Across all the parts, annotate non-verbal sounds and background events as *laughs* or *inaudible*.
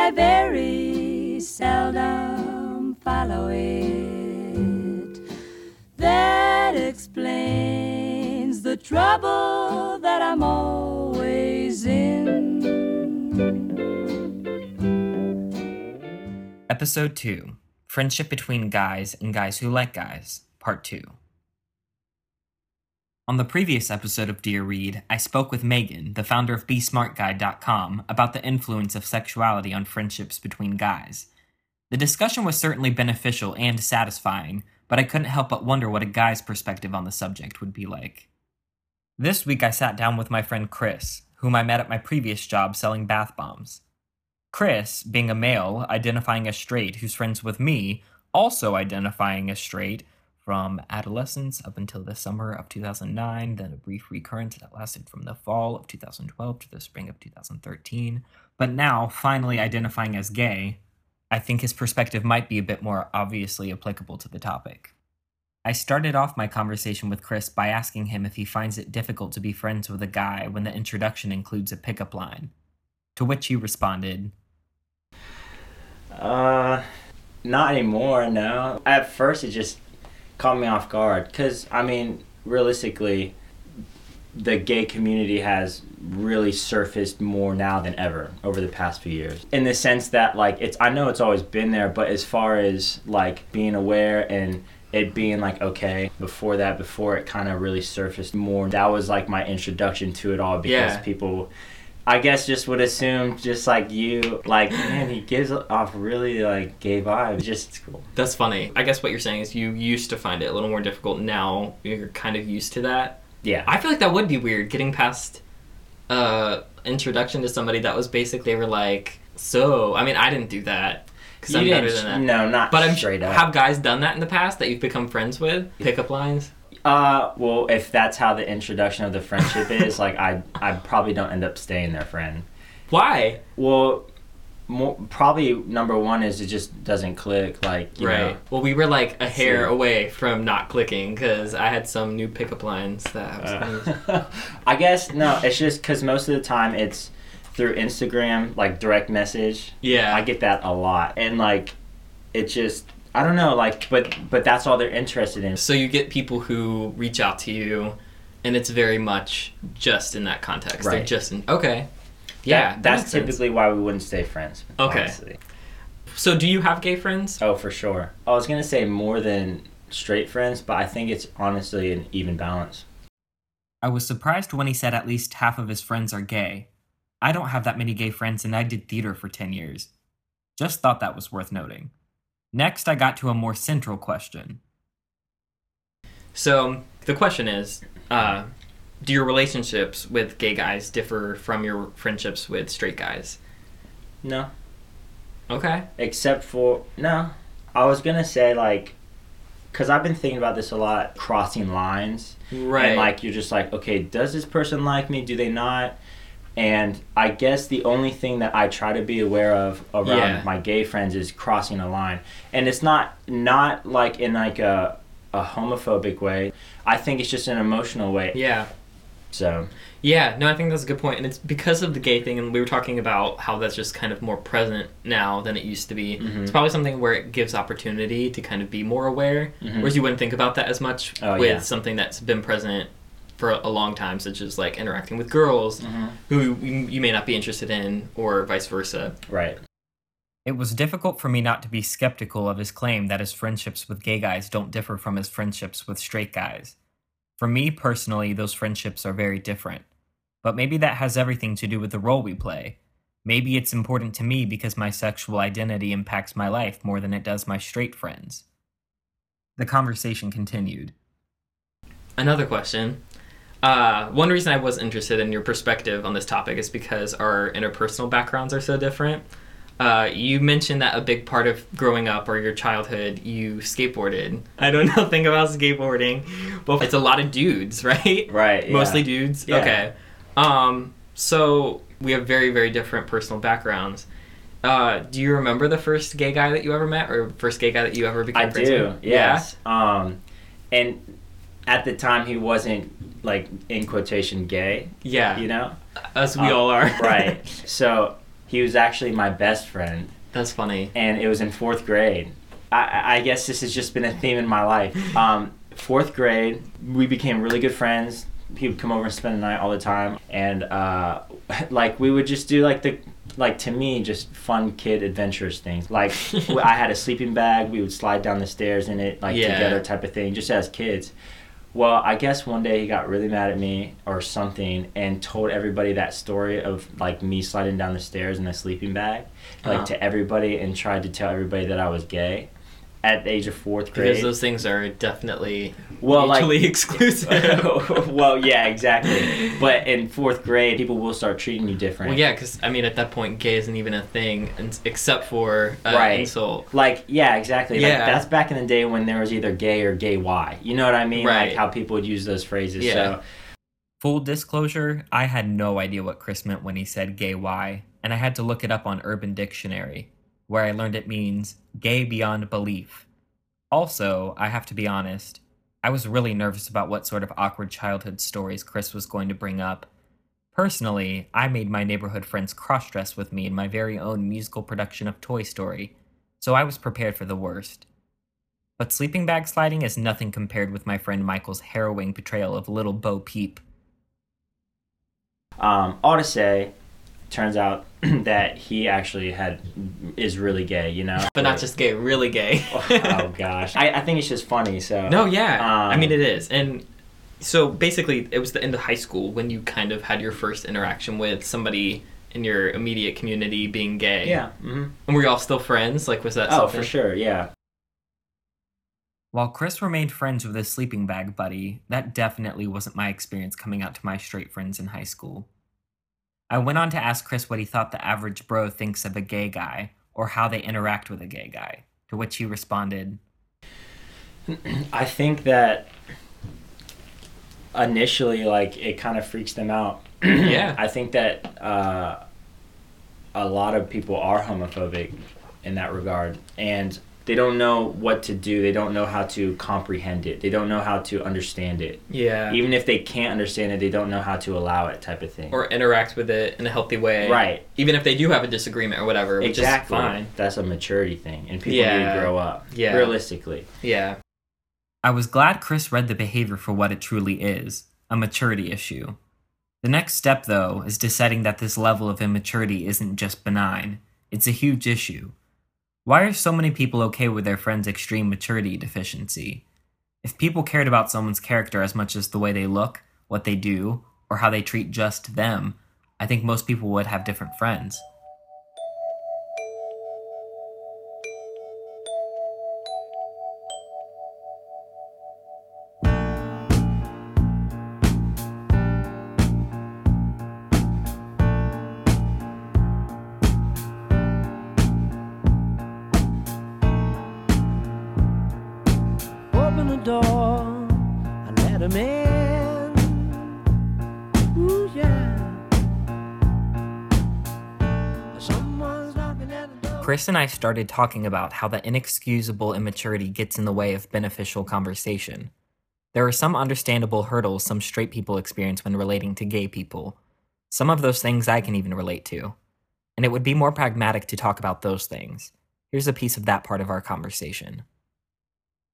I very seldom follow it. That explains the trouble that I'm always in. Episode 2 Friendship Between Guys and Guys Who Like Guys, Part 2. On the previous episode of Dear Reed, I spoke with Megan, the founder of BeSmartGuide.com, about the influence of sexuality on friendships between guys. The discussion was certainly beneficial and satisfying, but I couldn't help but wonder what a guy's perspective on the subject would be like. This week I sat down with my friend Chris, whom I met at my previous job selling bath bombs. Chris, being a male, identifying as straight, who's friends with me, also identifying as straight, from adolescence up until the summer of 2009, then a brief recurrence that lasted from the fall of 2012 to the spring of 2013, but now finally identifying as gay, I think his perspective might be a bit more obviously applicable to the topic. I started off my conversation with Chris by asking him if he finds it difficult to be friends with a guy when the introduction includes a pickup line. To which he responded, Uh, not anymore. No. At first, it just caught me off guard because I mean, realistically, the gay community has really surfaced more now than ever over the past few years. In the sense that, like, it's I know it's always been there, but as far as like being aware and it being like okay before that before it kind of really surfaced more that was like my introduction to it all because Yeah. people I guess just would assume just like you like man he gives off really like gay vibes just cool That's funny. I guess what you're saying is you used to find it a little more difficult. Now you're kind of used to that. yeah I feel like that would be weird getting past uh introduction to somebody that was basically were like so. I mean, I didn't do that because I'm you better didn't than that. no not But I'm straight up have guys done that in the past that you've become friends with? Pickup lines? Uh well if that's how the introduction of the friendship *laughs* is like I I probably don't end up staying their friend Why? well more, probably number one is it just doesn't click like you right. know Well, we were like a hair away from not clicking because I had some new pickup lines that I was. Uh, *laughs* I guess no. It's just because most of the time it's through Instagram, like direct message. Yeah. I get that a lot, and like it just I don't know, like but but that's all they're interested in. So you get people who reach out to you, and it's very much just in that context. They're Right. just in okay. Yeah, That- that that's makes sense. typically why we wouldn't stay friends. Okay. honestly. So do you have gay friends? Oh, for sure. I was gonna say more than straight friends, but I think it's honestly an even balance. I was surprised when he said at least half of his friends are gay. I don't have that many gay friends and I did theater for 10 years. Just thought that was worth noting. Next, I got to a more central question. So the question is, uh, do your relationships with gay guys differ from your friendships with straight guys? No, Okay. except for no. I was gonna say like, cause I've been thinking about this a lot, crossing lines. Right. And like you're just like, okay, does this person like me? Do they not? And I guess the only thing that I try to be aware of around Yeah. my gay friends is crossing a line. And it's not not like in like a a homophobic way. I think it's just an emotional way. yeah. So Yeah, no, I think that's a good point, and it's because of the gay thing, and we were talking about how that's just kind of more present now than it used to be. Mhm. It's probably something where it gives opportunity to kind of be more aware, Mhm. whereas you wouldn't think about that as much Oh, with yeah. something that's been present for a long time, such as like interacting with girls Mhm. who you you may not be interested in, or vice versa. right. It was difficult for me not to be skeptical of his claim that his friendships with gay guys don't differ from his friendships with straight guys. For me personally, those friendships are very different. But maybe that has everything to do with the role we play. Maybe it's important to me because my sexual identity impacts my life more than it does my straight friends. The conversation continued. Another question. Uh, one reason I was interested in your perspective on this topic is because our interpersonal backgrounds are so different. Uh, you mentioned that a big part of growing up or your childhood, you skateboarded. *laughs* I don't know nothing about skateboarding, but it's a lot of dudes, *laughs* right? Right. yeah. Mostly dudes. Yeah. Okay. Um, so we have very, very different personal backgrounds. Uh, do you remember the first gay guy that you ever met, or first gay guy that you ever became I do. with? Yes. Um, and at the time he wasn't like in quotation gay. Yeah. You know. As we Uh, all are. *laughs* right. *laughs* So He was actually my best friend, That's funny. and it was in fourth grade. I- I, I guess this has just been a theme in my life. *laughs* Um, fourth grade, we became really good friends. He would come over and spend the night all the time, and uh, like we would just do like the like to me just fun kid adventurous things. Like I had a sleeping bag, we would slide down the stairs in it like Yeah. together type of thing, just as kids. Well, I guess one day he got really mad at me or something and told everybody that story of like me sliding down the stairs in a sleeping bag, like Uh-huh. to everybody, and tried to tell everybody that I was gay at the age of fourth grade. Because those things are definitely well, like *laughs* exclusive. *laughs* well, yeah, exactly. *laughs* But in fourth grade, people will start treating you different. Well, yeah, because I mean, at that point, gay isn't even a thing, and, except for uh, Right. insult. Like, yeah, exactly. Like, Yeah. that's back in the day when there was either gay or gay Y. You know what I mean? Right. Like how people would use those phrases. Yeah. So, Full disclosure, I had no idea what Chris meant when he said gay Y, and I had to look it up on Urban Dictionary, where I learned it means gay beyond belief. Also, I have to be honest, I was really nervous about what sort of awkward childhood stories Chris was going to bring up. Personally, I made my neighborhood friends cross dress with me in my very own musical production of Toy Story, so I was prepared for the worst. But sleeping bag sliding is nothing compared with my friend Michael's harrowing portrayal of little Bo Peep. um, all to say, turns out *clears throat* that he actually had is really gay. You know, But not just gay, really gay. oh *laughs* gosh, I, I think it's just funny. So No, yeah. I Um, mean, it is. And so basically, it was the end of high school when you kind of had your first interaction with somebody in your immediate community being gay. yeah. hmm And were you all still friends? Like, was that Oh, something? for sure. Yeah. While Chris remained friends with his sleeping bag buddy, that definitely wasn't my experience coming out to my straight friends in high school. I went on to ask Chris what he thought the average bro thinks of a gay guy, or how they interact with a gay guy, to which he responded, *clears throat* I think that initially, like, it kind of freaks them out. *clears throat* Yeah. I think that uh, a lot of people are homophobic in that regard, and they don't know what to do. They don't know how to comprehend it. They don't know how to understand it. Yeah. Even if they can't understand it, they don't know how to allow it, type of thing. or interact with it in a healthy way. right. Even if they do have a disagreement or whatever, which Exactly. is fine. That's a maturity thing, and people need to grow up. Yeah. Realistically. Yeah. I was glad Chris read the behavior for what it truly is a maturity issue. The next step, though, is deciding that this level of immaturity isn't just benign, it's a huge issue. Why are so many people okay with their friend's extreme maturity deficiency? If people cared about someone's character as much as the way they look, what they do, or how they treat just them, I think most people would have different friends. Chris and I started talking about how the inexcusable immaturity gets in the way of beneficial conversation. There are some understandable hurdles some straight people experience when relating to gay people. Some of those things I can even relate to. And it would be more pragmatic to talk about those things. Here's a piece of that part of our conversation.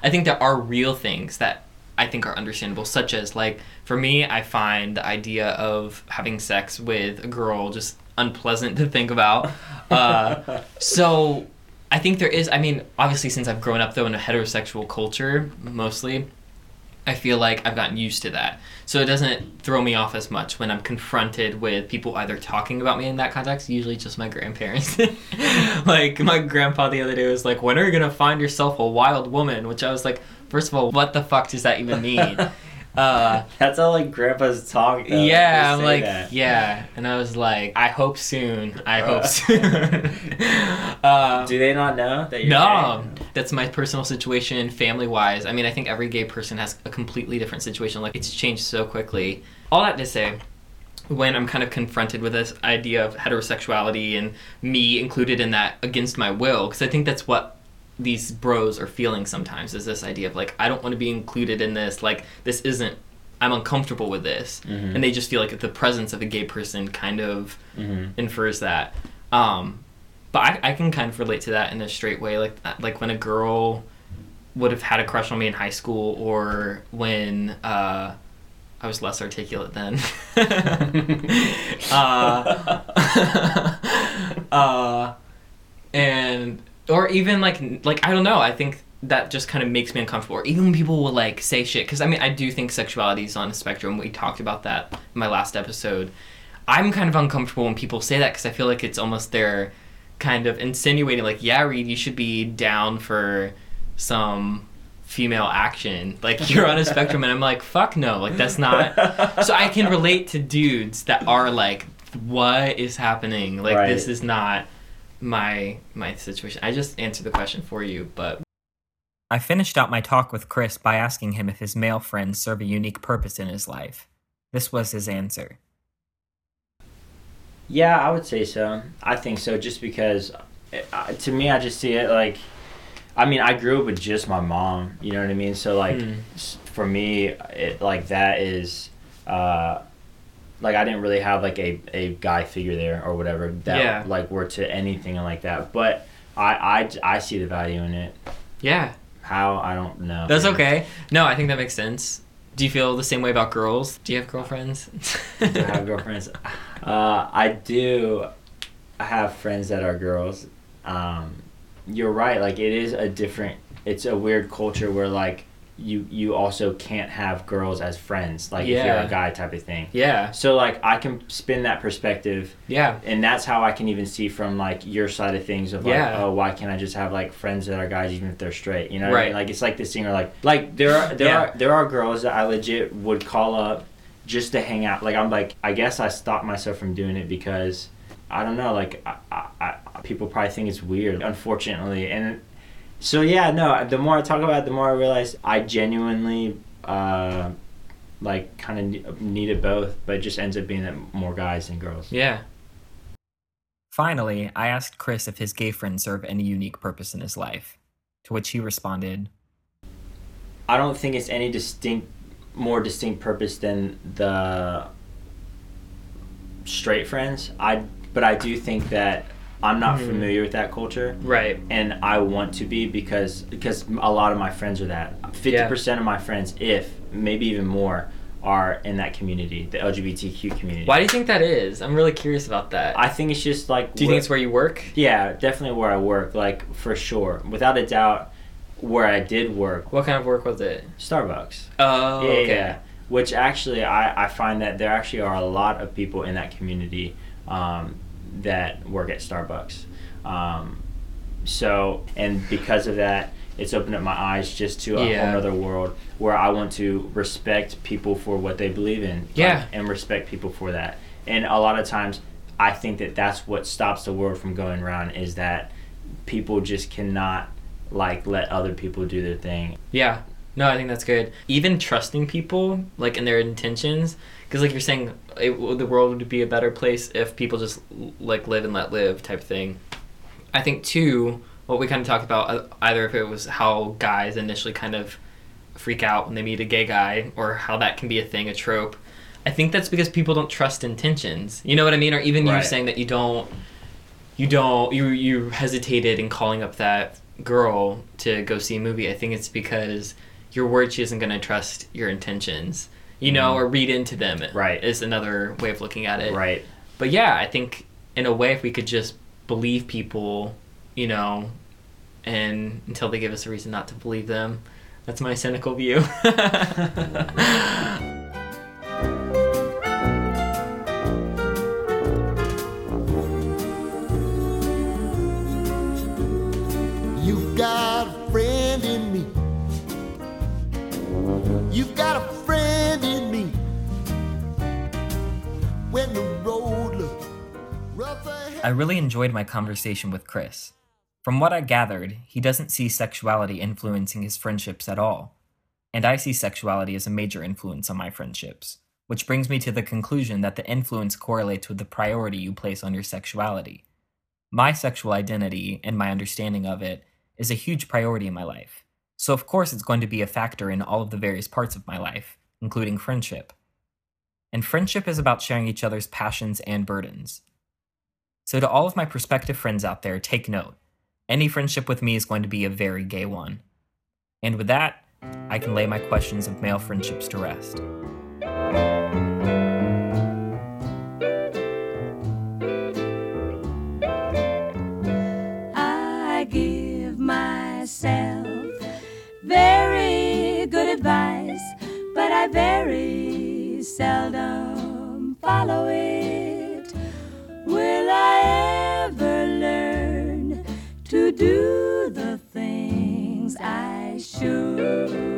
I think there are real things that I think are understandable, such as like for me, I find the idea of having sex with a girl just unpleasant to think about. Uh, *laughs* so I think there is. I mean, obviously, since I've grown up though in a heterosexual culture mostly, I feel like I've gotten used to that. So it doesn't throw me off as much when I'm confronted with people either talking about me in that context, usually just my grandparents. *laughs* like my grandpa the other day was like, "When are you gonna find yourself a wild woman?" Which I was like, first of all, what the fuck does that even mean? *laughs* uh, *laughs* That's all like grandpas talk. Though. yeah, I'm like, that. yeah, and I was like, I hope soon. I Uh. hope soon. *laughs* uh, Do they not know that you're no, gay? that's my personal situation, family wise. I mean, I think every gay person has a completely different situation. Like, it's changed so quickly. All that to say, when I'm kind of confronted with this idea of heterosexuality and me included in that against my will, because I think that's what these bros are feeling sometimes is this idea of like, I don't want to be included in this. Like, this isn't, I'm uncomfortable with this. Mhm. And they just feel like the presence of a gay person kind of Mhm. infers that. Um, but I, I can kind of relate to that in a straight way, like like when a girl would have had a crush on me in high school, or when uh, I was less articulate then. *laughs* *laughs* uh, *laughs* uh, and or even like like I don't know. I think that just kind of makes me uncomfortable. Or even when people will like say shit, because I mean I do think sexuality is on a spectrum. We talked about that in my last episode. I'm kind of uncomfortable when people say that because I feel like it's almost they're kind of insinuating like, yeah, Reed, you should be down for some female action. Like *laughs* you're on a spectrum, and I'm like, fuck no, like that's not. *laughs* so I can relate to dudes that are like, what is happening? Like Right. this is not my my situation. I just answered the question for you, but I finished out my talk with Chris by asking him if his male friends serve a unique purpose in his life. This was his answer. Yeah, I would say so. I think so, just because uh, to me, I just see it like. I mean, I grew up with just my mom. You know what I mean? So like, s- for me, it like that is, uh, like I didn't really have like a, a guy figure there or whatever that Yeah. like were to anything like that. But I, I I see the value in it. yeah, How I don't know. that's okay. No, I think that makes sense. Do you feel the same way about girls? Do you have girlfriends? do I have girlfriends? *laughs* Uh, I do have friends that are girls. Um, you're right. Like it is a different. It's a weird culture where like you you also can't have girls as friends. Like if you're a guy type of thing. yeah, So like I can spin that perspective, yeah, and that's how I can even see from like your side of things of like, Yeah. oh, why can't I just have like friends that are guys even if they're straight? You know, what I Right. mean? Like it's like this thing where like like there are there Yeah. are there are girls that I legit would call up just to hang out. Like I'm like I guess I stopped myself from doing it because I don't know. Like I, I, I, people probably think it's weird, unfortunately, and so yeah, no. The more I talk about it, the more I realize I genuinely. Uh, like kind of needed both, but it just ends up being that more guys than girls. yeah. Finally, I asked Chris if his gay friends serve any unique purpose in his life, to which he responded, I don't think it's any distinct, more distinct purpose than the straight friends. I, but I do think that I'm not Mhm. familiar with that culture, Right. and I want to be because because a lot of my friends are that. Fifty percent of my friends, if maybe even more, are in that community, the LGBTQ community. Why do you think that is? I'm really curious about that. I think it's just like. do you think it's where you work? Yeah, definitely where I work. Like for sure, without a doubt, where I did work, What kind of work was it? Starbucks. Oh, yeah, okay. yeah. Which actually, I, I find that there actually are a lot of people in that community um, that work at Starbucks. Um, so, and because of that, it's opened up my eyes just to a Yeah. whole other world where I want to respect people for what they believe in. like, Yeah. and respect people for that. And a lot of times, I think that that's what stops the world from going around is that people just cannot like let other people do their thing Yeah. No, I think that's good. Even trusting people, like in their intentions, because like you're saying, it, the world would be a better place if people just like live and let live type thing. I think too, what we kind of talked about, uh, either if it was how guys initially kind of freak out when they meet a gay guy, or how that can be a thing, a trope. I think that's because people don't trust intentions. You know what I mean? Or even you saying that you don't, you don't, you you hesitated in calling up that girl to go see a movie. I think it's because you're worried she isn't going to trust your intentions. You know, mm-hmm. or read into them. Right. Is another way of looking at it. right But yeah, I think in a way, if we could just believe people, you know, and until they give us a reason not to believe them, that's my cynical view. *laughs* I really enjoyed my conversation with Chris. From what I gathered, he doesn't see sexuality influencing his friendships at all. And I see sexuality as a major influence on my friendships, which brings me to the conclusion that the influence correlates with the priority you place on your sexuality. My sexual identity and my understanding of it is a huge priority in my life. So, of course, it's going to be a factor in all of the various parts of my life, including friendship. And friendship is about sharing each other's passions and burdens. So, to all of my prospective friends out there, take note. Any friendship with me is going to be a very gay one. And with that, I can lay my questions of male friendships to rest. I give myself very good advice, but I very seldom follow it. Do the things I should?